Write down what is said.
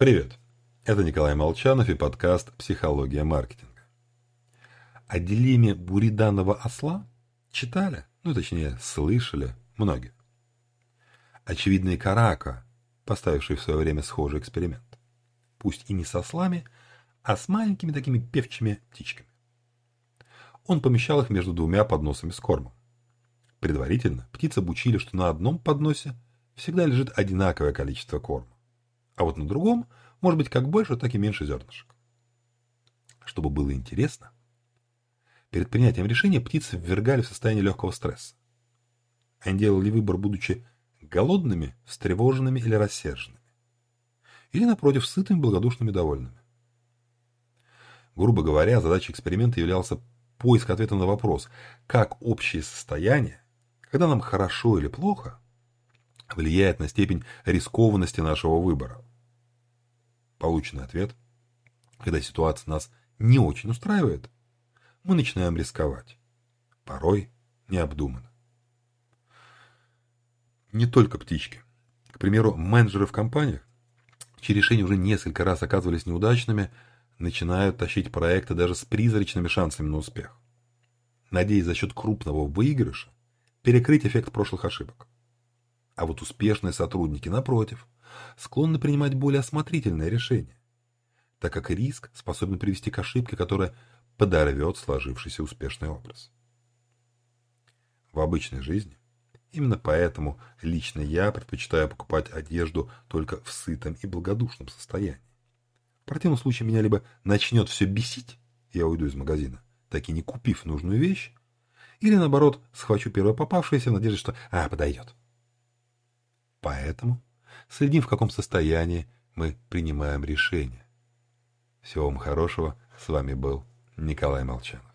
Привет, это Николай Молчанов и подкаст «Психология маркетинга». О дилемме буриданного осла читали, ну точнее слышали многие. Очевидный Карака, поставивший в свое время схожий эксперимент. Пусть и не со ослами, а с маленькими такими певчими птичками. Он помещал их между двумя подносами с кормом. Предварительно птицы обучили, что на одном подносе всегда лежит одинаковое количество корма, а вот на другом может быть как больше, так и меньше зернышек. Чтобы было интересно, перед принятием решения птицы ввергали в состояние легкого стресса. Они делали выбор, будучи голодными, встревоженными или рассерженными. Или, напротив, сытыми, благодушными, довольными. Грубо говоря, задачей эксперимента являлся поиск ответа на вопрос, как общее состояние когда нам хорошо или плохо, влияет на степень рискованности нашего выбора. Полученный ответ, когда ситуация нас не очень устраивает, мы начинаем рисковать, порой необдуманно. Не только птички. К примеру, менеджеры в компаниях, чьи решения уже несколько раз оказывались неудачными, начинают тащить проекты даже с призрачными шансами на успех. Надеясь за счет крупного выигрыша перекрыть эффект прошлых ошибок. А вот успешные сотрудники, напротив, склонны принимать более осмотрительные решения, так как риск способен привести к ошибке, которая подорвет сложившийся успешный образ. В обычной жизни именно поэтому лично я предпочитаю покупать одежду только в сытом и благодушном состоянии. В противном случае меня либо начнет все бесить, я уйду из магазина, так и не купив нужную вещь, или, наоборот, схвачу первое попавшееся в надежде, что «а, подойдет». Поэтому следим, в каком состоянии мы принимаем решение. Всего вам хорошего. С вами был Николай Молчанов.